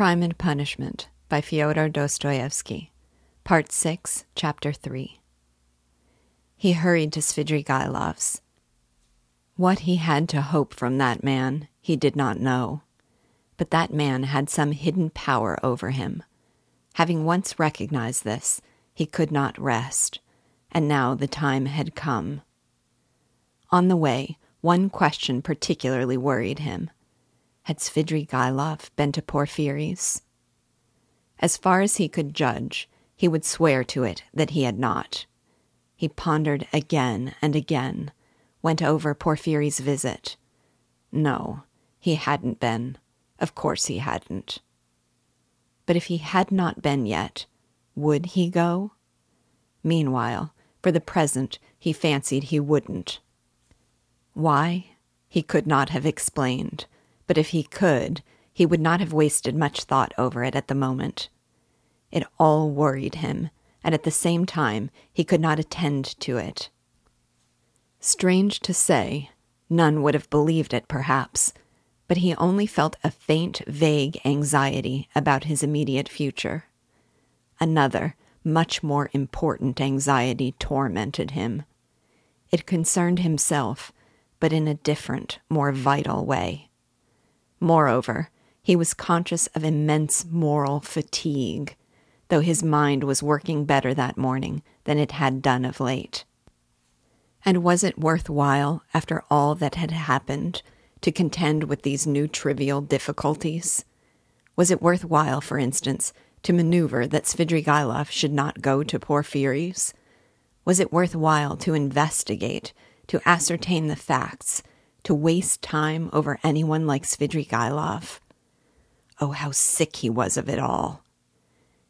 Crime and Punishment by Fyodor Dostoevsky, Part 6, Chapter 3. He hurried to Svidrigaïlov's. What he had to hope from that man, he did not know. But that man had some hidden power over him. Having once recognized this, he could not rest, and now the time had come. On the way, one question particularly worried him. Had Svidrigaïlov been to Porfiry's? As far as he could judge, he would swear to it that he had not. He pondered again and again, went over Porfiry's visit. No, he hadn't been. Of course he hadn't. But if he had not been yet, would he go? Meanwhile, for the present, he fancied he wouldn't. Why? He could not have explained but if he could, he would not have wasted much thought over it at the moment. It all worried him, and at the same time he could not attend to it. Strange to say, none would have believed it, perhaps, but he only felt a faint, vague anxiety about his immediate future. Another, much more important anxiety tormented him. It concerned himself, but in a different, more vital way. Moreover, he was conscious of immense moral fatigue, though his mind was working better that morning than it had done of late. And was it worth while, after all that had happened, to contend with these new trivial difficulties? Was it worth while, for instance, to maneuver that Svidrigaïlov should not go to Porfiry's? Was it worth while to investigate, to ascertain the facts, to waste time over anyone like Svidrigaïlov. Oh, how sick he was of it all.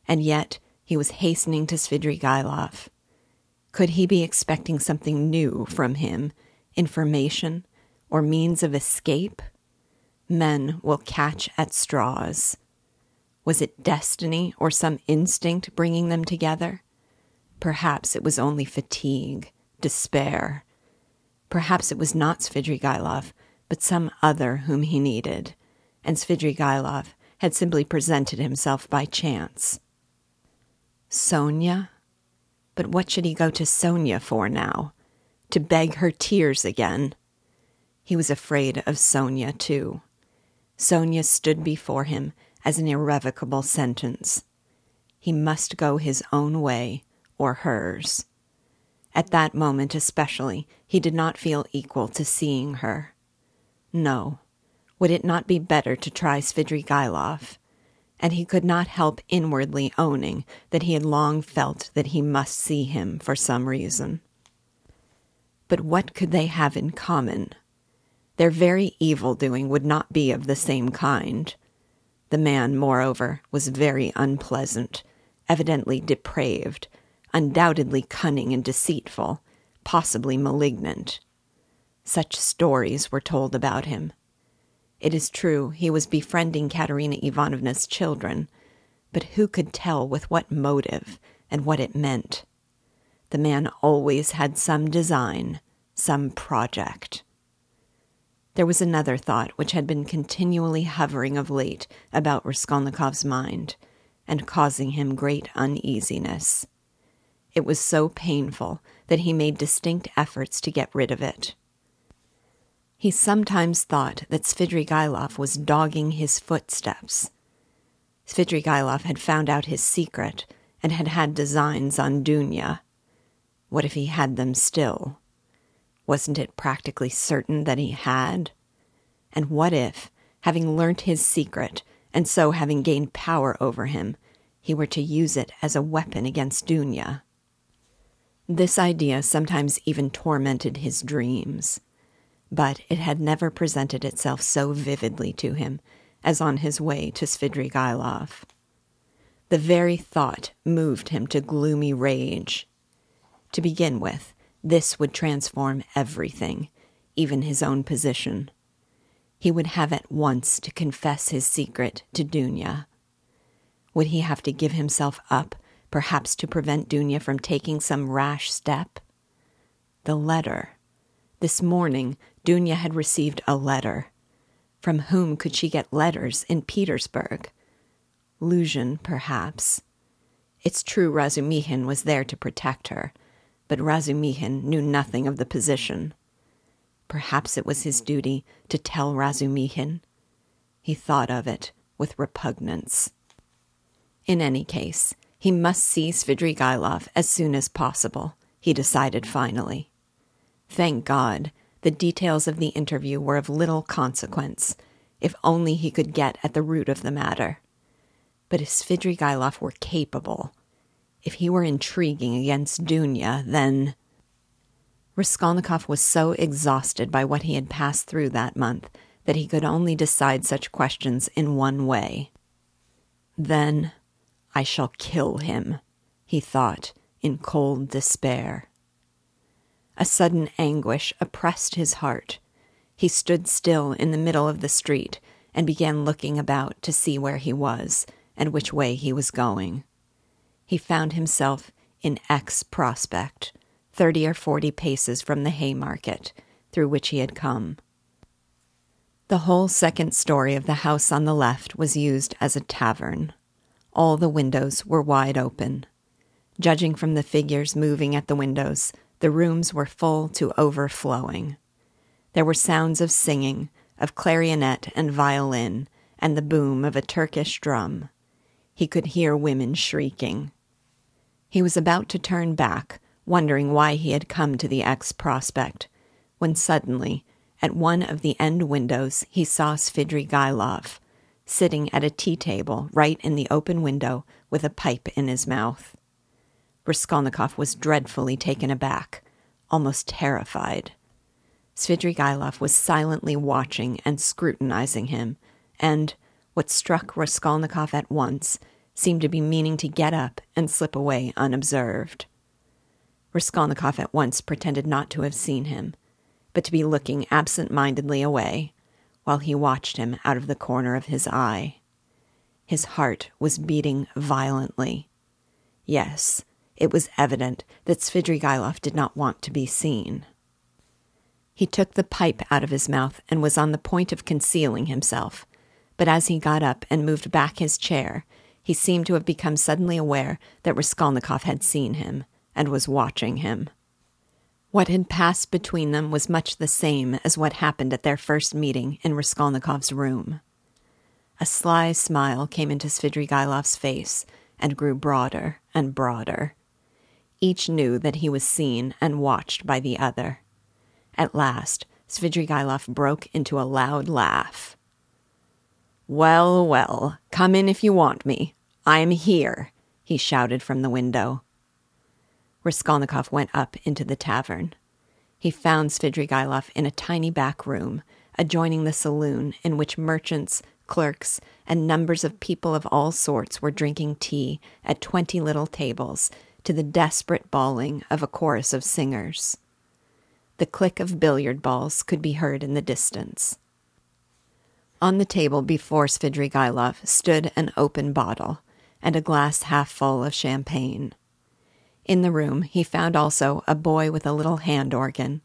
And yet he was hastening to Svidrigaïlov. Could he be expecting something new from him, information or means of escape? Men will catch at straws. Was it destiny or some instinct bringing them together? Perhaps it was only fatigue, despair, Perhaps it was not Svidrigaïlov, but some other whom he needed, and Svidrigaïlov had simply presented himself by chance. Sonia? But what should he go to Sonia for now? To beg her tears again? He was afraid of Sonia, too. Sonia stood before him as an irrevocable sentence. He must go his own way or hers. At that moment, especially, he did not feel equal to seeing her. No, would it not be better to try Svidrigaïlov? And he could not help inwardly owning that he had long felt that he must see him for some reason. But what could they have in common? Their very evil doing would not be of the same kind. The man, moreover, was very unpleasant, evidently depraved, undoubtedly cunning and deceitful, possibly malignant. Such stories were told about him. It is true he was befriending Katerina Ivanovna's children, but who could tell with what motive and what it meant? The man always had some design, some project. There was another thought which had been continually hovering of late about Raskolnikov's mind and causing him great uneasiness. It was so painful that he made distinct efforts to get rid of it. He sometimes thought that Svidrigaïlov was dogging his footsteps. Svidrigaïlov had found out his secret and had had designs on Dunya. What if he had them still? Wasn't it practically certain that he had? And what if, having learnt his secret, and so having gained power over him, he were to use it as a weapon against Dunya? This idea sometimes even tormented his dreams, but it had never presented itself so vividly to him as on his way to Svidrigaïlov. The very thought moved him to gloomy rage. To begin with, this would transform everything, even his own position. He would have at once to confess his secret to Dunya. Would he have to give himself up perhaps to prevent Dunya from taking some rash step? The letter. This morning, Dunya had received a letter. From whom could she get letters in Petersburg? Luzhin, perhaps. It's true Razumihin was there to protect her, but Razumihin knew nothing of the position. Perhaps it was his duty to tell Razumihin. He thought of it with repugnance. In any case, he must see Svidrigailov as soon as possible, he decided finally. Thank God, the details of the interview were of little consequence, if only he could get at the root of the matter. But if Svidrigailov were capable, if he were intriguing against Dunya, then. Raskolnikov was so exhausted by what he had passed through that month that he could only decide such questions in one way. Then I shall kill him, he thought in cold despair. A sudden anguish oppressed his heart. He stood still in the middle of the street and began looking about to see where he was and which way he was going. He found himself in X Prospect, thirty or forty paces from the Haymarket, through which he had come. The whole second story of the house on the left was used as a tavern. All the windows were wide open. Judging from the figures moving at the windows, the rooms were full to overflowing. There were sounds of singing, of clarionet and violin, and the boom of a Turkish drum. He could hear women shrieking. He was about to turn back, wondering why he had come to the X prospect, when suddenly, at one of the end windows, he saw Svidrigailov, sitting at a tea table right in the open window with a pipe in his mouth. Raskolnikov was dreadfully taken aback, almost terrified. Svidrigailov was silently watching and scrutinizing him, and, what struck Raskolnikov at once, seemed to be meaning to get up and slip away unobserved. Raskolnikov at once pretended not to have seen him, but to be looking absent mindedly away, while he watched him out of the corner of his eye. His heart was beating violently. Yes, it was evident that Svidrigailov did not want to be seen. He took the pipe out of his mouth and was on the point of concealing himself, but as he got up and moved back his chair, he seemed to have become suddenly aware that Raskolnikov had seen him and was watching him. What had passed between them was much the same as what happened at their first meeting in Raskolnikov's room. A sly smile came into Svidrigailov's face and grew broader and broader. Each knew that he was seen and watched by the other. At last, Svidrigailov broke into a loud laugh. Well, well, come in if you want me. I am here, he shouted from the window. Raskolnikov went up into the tavern. He found Svidrigailov in a tiny back room, adjoining the saloon in which merchants, clerks, and numbers of people of all sorts were drinking tea at twenty little tables to the desperate bawling of a chorus of singers. The click of billiard balls could be heard in the distance. On the table before Svidrigailov stood an open bottle and a glass half full of champagne. In the room, he found also a boy with a little hand organ,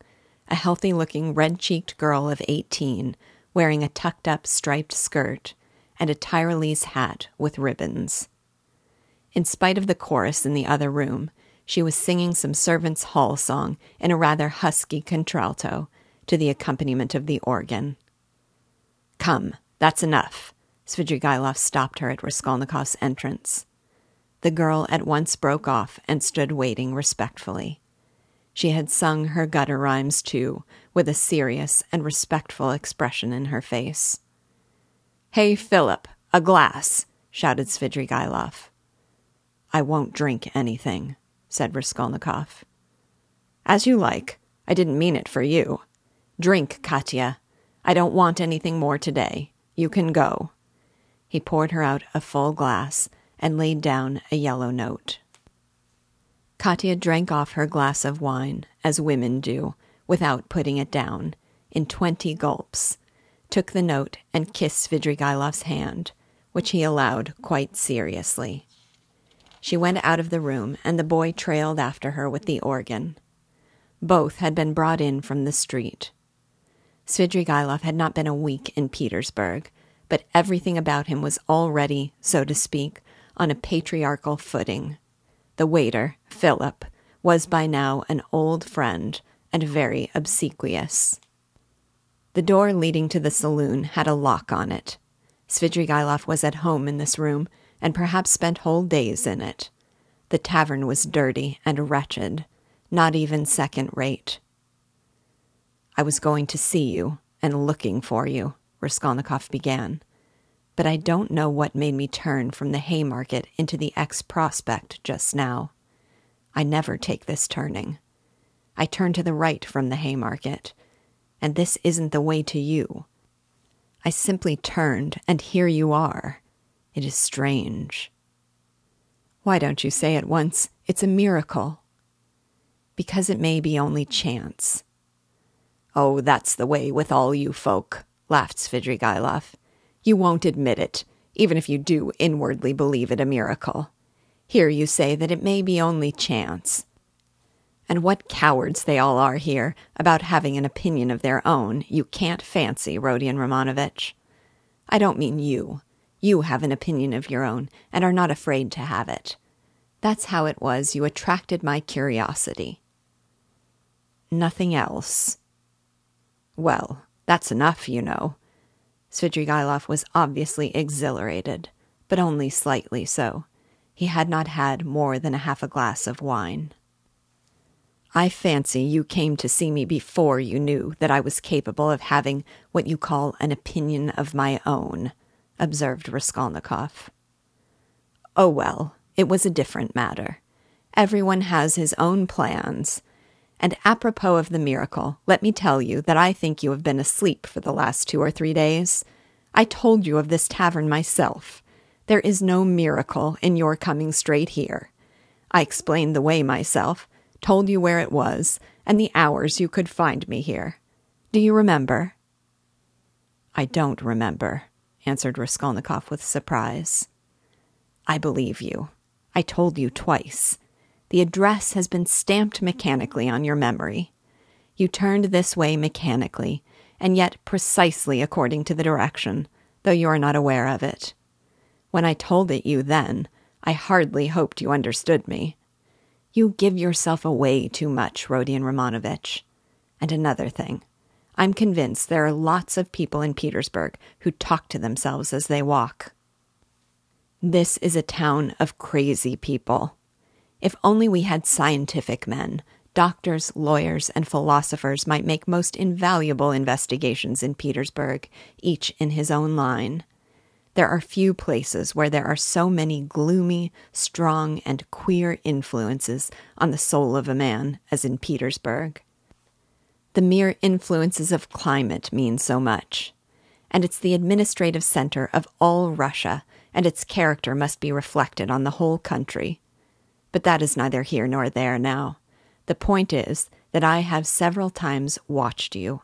a healthy looking red cheeked girl of eighteen, wearing a tucked up striped skirt, and a Tyrolese hat with ribbons. In spite of the chorus in the other room, she was singing some servants' hall song in a rather husky contralto to the accompaniment of the organ. Come, that's enough. Svidrigailov stopped her at Raskolnikov's entrance. The girl at once broke off and stood waiting respectfully. She had sung her gutter rhymes too, with a serious and respectful expression in her face. Hey, Philip, a glass, shouted Svidrigailov. I won't drink anything, said Raskolnikov. As you like. I didn't mean it for you. Drink, Katya. I don't want anything more today. You can go. He poured her out a full glass and laid down a yellow note. Katya drank off her glass of wine, as women do, without putting it down, in twenty gulps, took the note and kissed Svidrigailov's hand, which he allowed quite seriously. She went out of the room, and the boy trailed after her with the organ. Both had been brought in from the street. Svidrigailov had not been a week in Petersburg, but everything about him was already, so to speak, on a patriarchal footing. The waiter, Philip, was by now an old friend and very obsequious. The door leading to the saloon had a lock on it. Svidrigailov was at home in this room, and perhaps spent whole days in it. The tavern was dirty and wretched, not even second rate. I was going to see you and looking for you, Raskolnikov began, but I don't know what made me turn from the Haymarket into the X Prospect just now. I never take this turning. I turn to the right from the Haymarket, and this isn't the way to you. I simply turned, and here you are. It is strange. Why don't you say at once, it's a miracle? Because it may be only chance. Oh, that's the way with all you folk, laughed Svidrigailov. You won't admit it, even if you do inwardly believe it a miracle. Here you say that it may be only chance. And what cowards they all are here about having an opinion of their own, you can't fancy, Rodion Romanovitch. I don't mean you. You have an opinion of your own and are not afraid to have it. That's how it was you attracted my curiosity. Nothing else. Well, that's enough, you know. Svidrigailov was obviously exhilarated, but only slightly so. He had not had more than a half a glass of wine. I fancy you came to see me before you knew that I was capable of having what you call an opinion of my own, observed Raskolnikov. Oh well, it was a different matter. Everyone has his own plans. And apropos of the miracle, let me tell you that I think you have been asleep for the last two or three days. I told you of this tavern myself. There is no miracle in your coming straight here. I explained the way myself told you where it was, and the hours you could find me here. Do you remember? I don't remember, answered Raskolnikov with surprise. I believe you. I told you twice. The address has been stamped mechanically on your memory. You turned this way mechanically, and yet precisely according to the direction, though you are not aware of it. When I told it you then, I hardly hoped you understood me. You give yourself away too much, Rodion Romanovitch. And another thing. I'm convinced there are lots of people in Petersburg who talk to themselves as they walk. This is a town of crazy people. If only we had scientific men, doctors, lawyers, and philosophers might make most invaluable investigations in Petersburg, each in his own line. There are few places where there are so many gloomy, strong, and queer influences on the soul of a man as in Petersburg. The mere influences of climate mean so much. And it's the administrative center of all Russia, and its character must be reflected on the whole country. But that is neither here nor there now. The point is that I have several times watched you.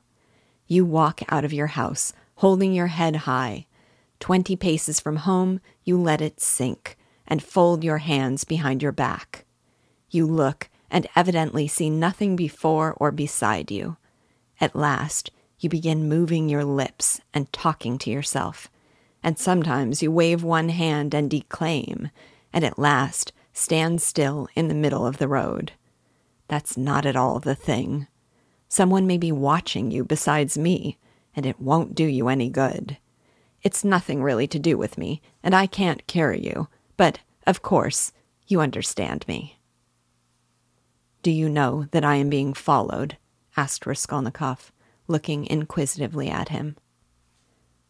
You walk out of your house, holding your head high, Twenty paces from home, you let it sink and fold your hands behind your back. You look and evidently see nothing before or beside you. At last, you begin moving your lips and talking to yourself. And sometimes you wave one hand and declaim, and at last stand still in the middle of the road. That's not at all the thing. Someone may be watching you besides me, and it won't do you any good. It's nothing really to do with me, and I can't carry you, but, of course, you understand me. Do you know that I am being followed? asked Raskolnikov, looking inquisitively at him.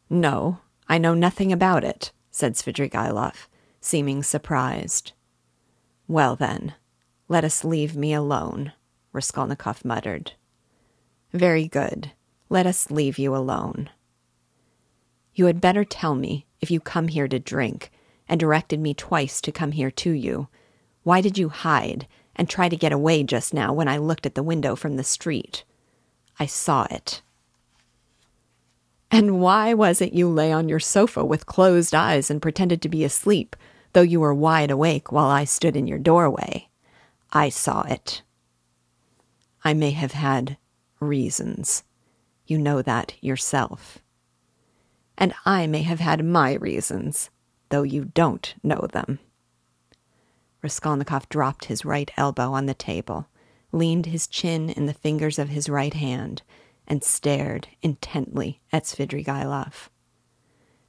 No, I know nothing about it, said Svidrigailov, seeming surprised. Well, then, let us leave me alone, Raskolnikov muttered. Very good. Let us leave you alone. You had better tell me if you come here to drink, and directed me twice to come here to you. Why did you hide and try to get away just now when I looked at the window from the street? I saw it. And why was it you lay on your sofa with closed eyes and pretended to be asleep, though you were wide awake while I stood in your doorway? I saw it. I may have had reasons. You know that yourself. and I may have had my reasons, though you don't know them. Raskolnikov dropped his right elbow on the table, leaned his chin in the fingers of his right hand, and stared intently at Svidrigaïlov.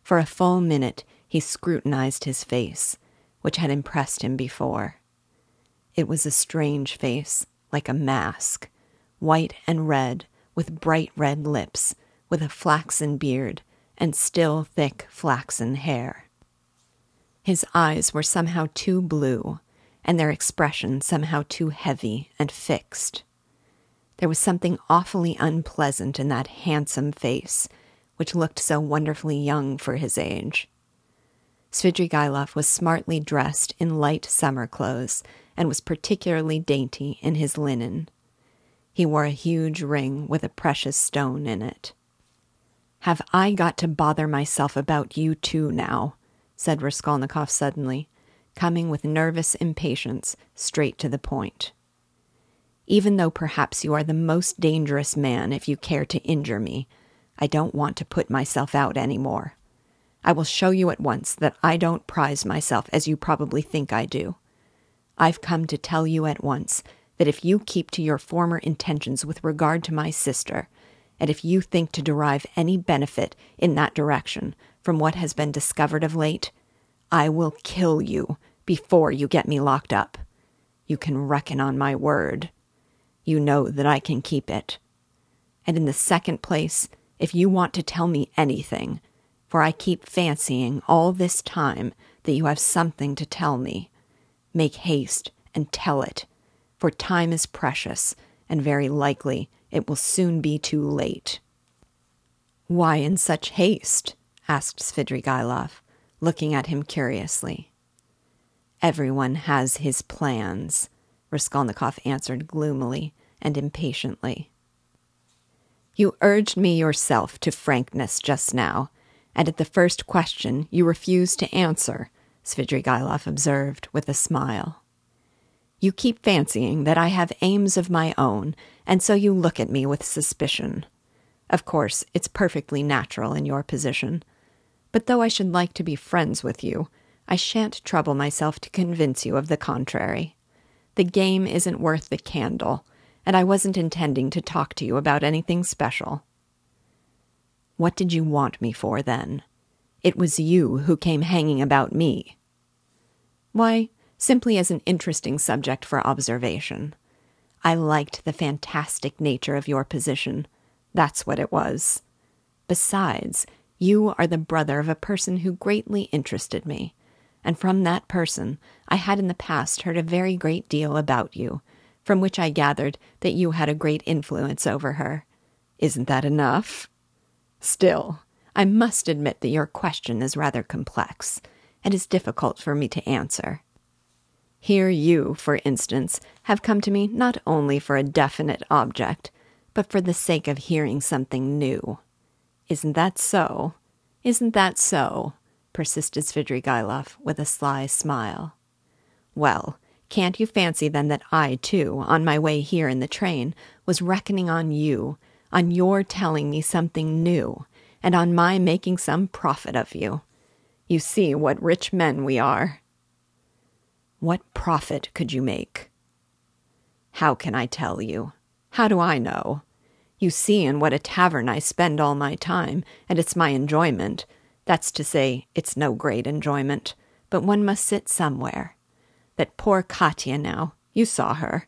For a full minute he scrutinized his face, which had impressed him before. It was a strange face, like a mask, white and red, with bright red lips, with a flaxen beard, and still thick flaxen hair. His eyes were somehow too blue, and their expression somehow too heavy and fixed. There was something awfully unpleasant in that handsome face, which looked so wonderfully young for his age. Svidrigaïlov was smartly dressed in light summer clothes and was particularly dainty in his linen. He wore a huge ring with a precious stone in it. Have I got to bother myself about you too now? said Raskolnikov suddenly, coming with nervous impatience straight to the point. Even though perhaps you are the most dangerous man if you care to injure me, I don't want to put myself out any more. I will show you at once that I don't prize myself as you probably think I do. I've come to tell you at once that if you keep to your former intentions with regard to my sister, and if you think to derive any benefit in that direction from what has been discovered of late, I will kill you before you get me locked up. You can reckon on my word. You know that I can keep it. And in the second place, if you want to tell me anything, for I keep fancying all this time that you have something to tell me, make haste and tell it, for time is precious, and very likely it will soon be too late. Why in such haste? asked Svidrigaïlov, looking at him curiously. Everyone has his plans, Raskolnikov answered gloomily and impatiently. You urged me yourself to frankness just now, and at the first question you refused to answer, Svidrigaïlov observed with a smile. You keep fancying that I have aims of my own, and so you look at me with suspicion. Of course, it's perfectly natural in your position. But though I should like to be friends with you, I shan't trouble myself to convince you of the contrary. The game isn't worth the candle, and I wasn't intending to talk to you about anything special. What did you want me for then? It was you who came hanging about me. Why, simply as an interesting subject for observation. I liked the fantastic nature of your position. That's what it was. Besides, you are the brother of a person who greatly interested me, and from that person I had in the past heard a very great deal about you, from which I gathered that you had a great influence over her. Isn't that enough? Still, I must admit that your question is rather complex and is difficult for me to answer. Here you, for instance, have come to me not only for a definite object, but for the sake of hearing something new. Isn't that so? Isn't that so? persisted Svidrigaïlov with a sly smile. Well, can't you fancy then that I, too, on my way here in the train, was reckoning on you, on your telling me something new, and on my making some profit of you? You see what rich men we are. What profit could you make? How can I tell you? How do I know? You see in what a tavern I spend all my time, and it's my enjoyment. That's to say, it's no great enjoyment, but one must sit somewhere. That poor Katya now, you saw her.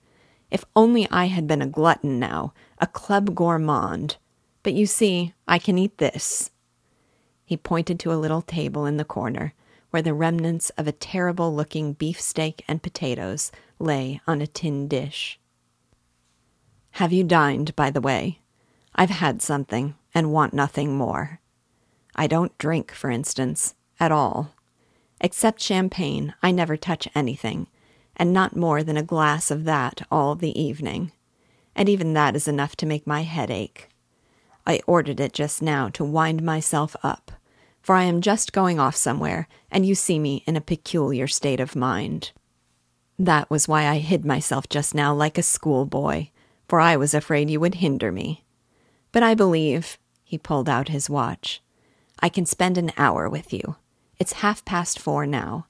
If only I had been a glutton now, a club gourmand. But you see, I can eat this. He pointed to a little table in the corner, where the remnants of a terrible looking beefsteak and potatoes lay on a tin dish. Have you dined, by the way? I've had something, and want nothing more. I don't drink, for instance, at all. Except champagne, I never touch anything, and not more than a glass of that all the evening. And even that is enough to make my head ache. I ordered it just now to wind myself up, for I am just going off somewhere, and you see me in a peculiar state of mind. That was why I hid myself just now like a schoolboy, for I was afraid you would hinder me. But I believe, he pulled out his watch, I can spend an hour with you. It's half past four now.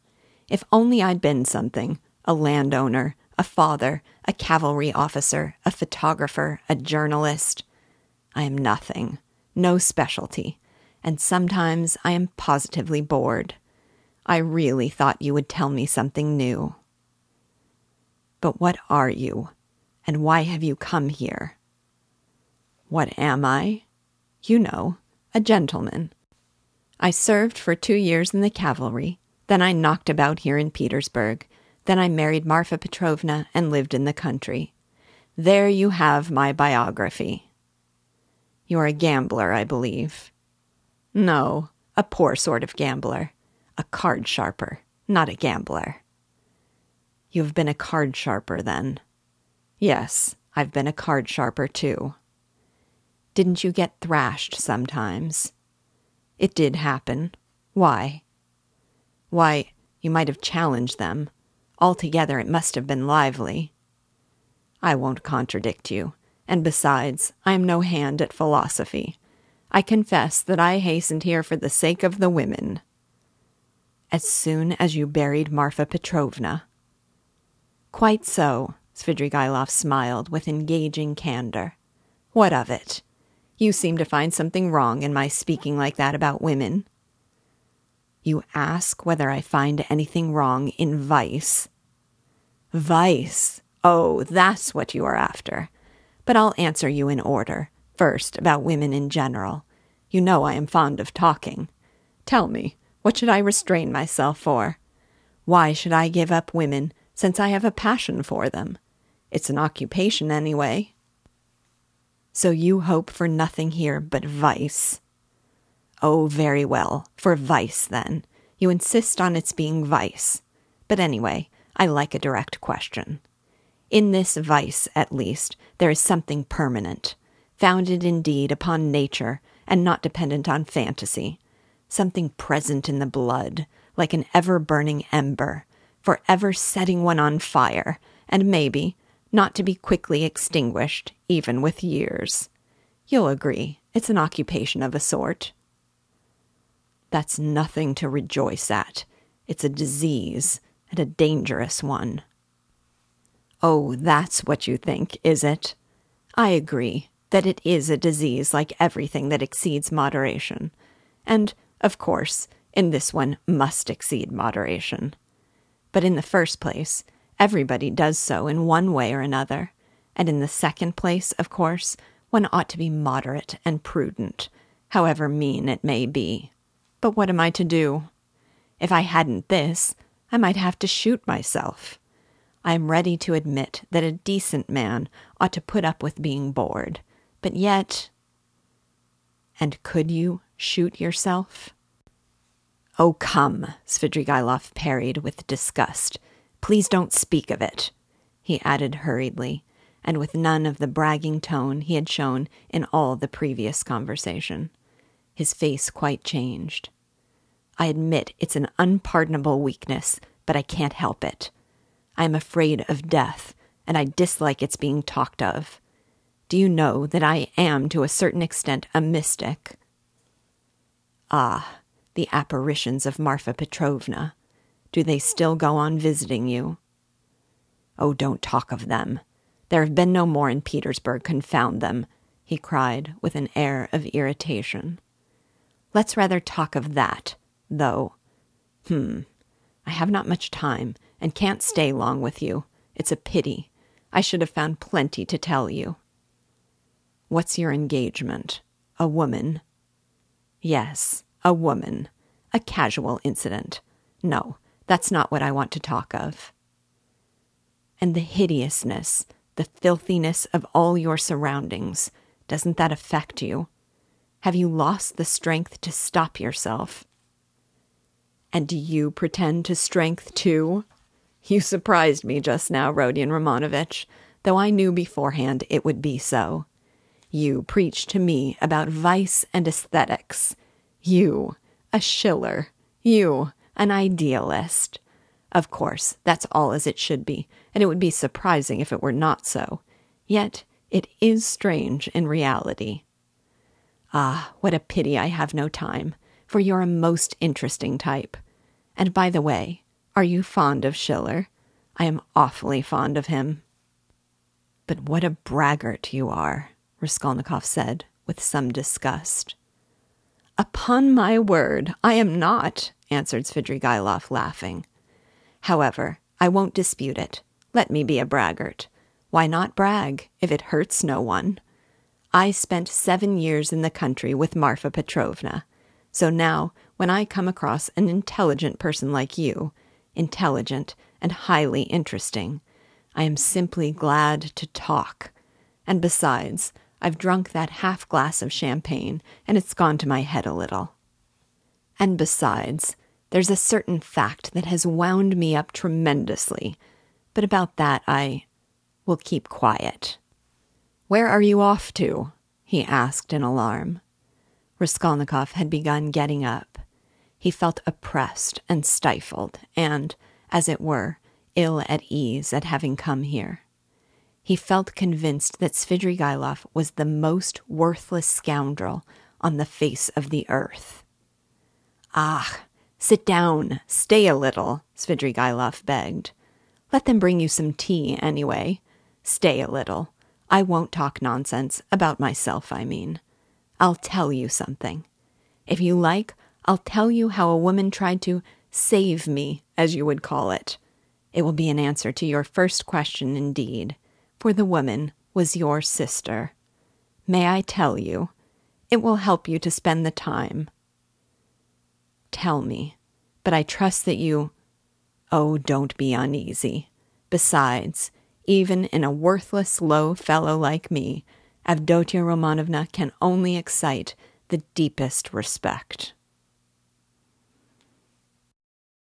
If only I'd been something a landowner, a father, a cavalry officer, a photographer, a journalist. I am nothing, no specialty, and sometimes I am positively bored. I really thought you would tell me something new. But what are you, and why have you come here? What am I? You know, a gentleman. I served for two years in the cavalry, then I knocked about here in Petersburg, then I married Marfa Petrovna and lived in the country. There you have my biography. You're a gambler, I believe. No, a poor sort of gambler. A card sharper, not a gambler. You have been a card sharper, then? Yes, I've been a card sharper, too. Didn't you get thrashed sometimes? It did happen. Why? Why, you might have challenged them. Altogether, it must have been lively. I won't contradict you, and besides, I am no hand at philosophy. I confess that I hastened here for the sake of the women. As soon as you buried Marfa Petrovna. Quite so, Svidrigailov smiled with engaging candor. What of it? You seem to find something wrong in my speaking like that about women. You ask whether I find anything wrong in vice. Vice. Oh, that's what you are after. But I'll answer you in order. First, about women in general. You know I am fond of talking. Tell me, what should I restrain myself for? Why should I give up women, since I have a passion for them? It's an occupation, anyway. So you hope for nothing here but vice. Oh, very well. For vice, then. You insist on its being vice. But anyway, I like a direct question. In this vice, at least, there is something permanent, founded indeed upon nature and not dependent on fantasy, something present in the blood, like an ever burning ember, for ever setting one on fire, and maybe not to be quickly extinguished, even with years. You'll agree, it's an occupation of a sort. That's nothing to rejoice at. It's a disease, and a dangerous one. Oh, that's what you think, is it? I agree that it is a disease like everything that exceeds moderation. And, of course, in this one must exceed moderation. But in the first place, everybody does so in one way or another. And in the second place, of course, one ought to be moderate and prudent, however mean it may be. But what am I to do? If I hadn't this, I might have to shoot myself. I am ready to admit that a decent man ought to put up with being bored, but yet. And could you shoot yourself? Oh, come, Svidrigailov parried with disgust. Please don't speak of it, he added hurriedly, and with none of the bragging tone he had shown in all the previous conversation. His face quite changed. I admit it's an unpardonable weakness, but I can't help it. I am afraid of death, and I dislike its being talked of. Do you know that I am, to a certain extent, a mystic? Ah, the apparitions of Marfa Petrovna. Do they still go on visiting you? Oh, don't talk of them. There have been no more in Petersburg, confound them, he cried with an air of irritation. Let's rather talk of that though. Hmm. I have not much time and can't stay long with you. It's a pity. I should have found plenty to tell you. What's your engagement? A woman? Yes, a woman. A casual incident. No, that's not what I want to talk of. And the hideousness, the filthiness of all your surroundings, doesn't that affect you? Have you lost the strength to stop yourself? And do you pretend to strength too? You surprised me just now, Rodion Romanovitch, though I knew beforehand it would be so. You preach to me about vice and aesthetics. You, a Schiller. You, an idealist. Of course, that's all as it should be, and it would be surprising if it were not so. Yet it is strange in reality. Ah, what a pity I have no time. for you're a most interesting type. And by the way, are you fond of Schiller? I am awfully fond of him. But what a braggart you are, Raskolnikov said with some disgust. Upon my word, I am not, answered Svidrigaïlov, laughing. However, I won't dispute it. Let me be a braggart. Why not brag, if it hurts no one? I spent seven years in the country with Marfa Petrovna. So now, when I come across an intelligent person like you, intelligent and highly interesting, I am simply glad to talk. And besides, I've drunk that half glass of champagne, and it's gone to my head a little. And besides, there's a certain fact that has wound me up tremendously, but about that I will keep quiet. Where are you off to? he asked in alarm. Raskolnikov had begun getting up. He felt oppressed and stifled, and, as it were, ill at ease at having come here. He felt convinced that Svidrigaïlov was the most worthless scoundrel on the face of the earth. Ah, sit down, stay a little, Svidrigaïlov begged. Let them bring you some tea, anyway. Stay a little. I won't talk nonsense, about myself, I mean. I'll tell you something. If you like, I'll tell you how a woman tried to save me, as you would call it. It will be an answer to your first question, indeed, for the woman was your sister. May I tell you? It will help you to spend the time. Tell me, but I trust that you. Oh, don't be uneasy. Besides, even in a worthless, low fellow like me, Avdotia Romanovna can only excite the deepest respect.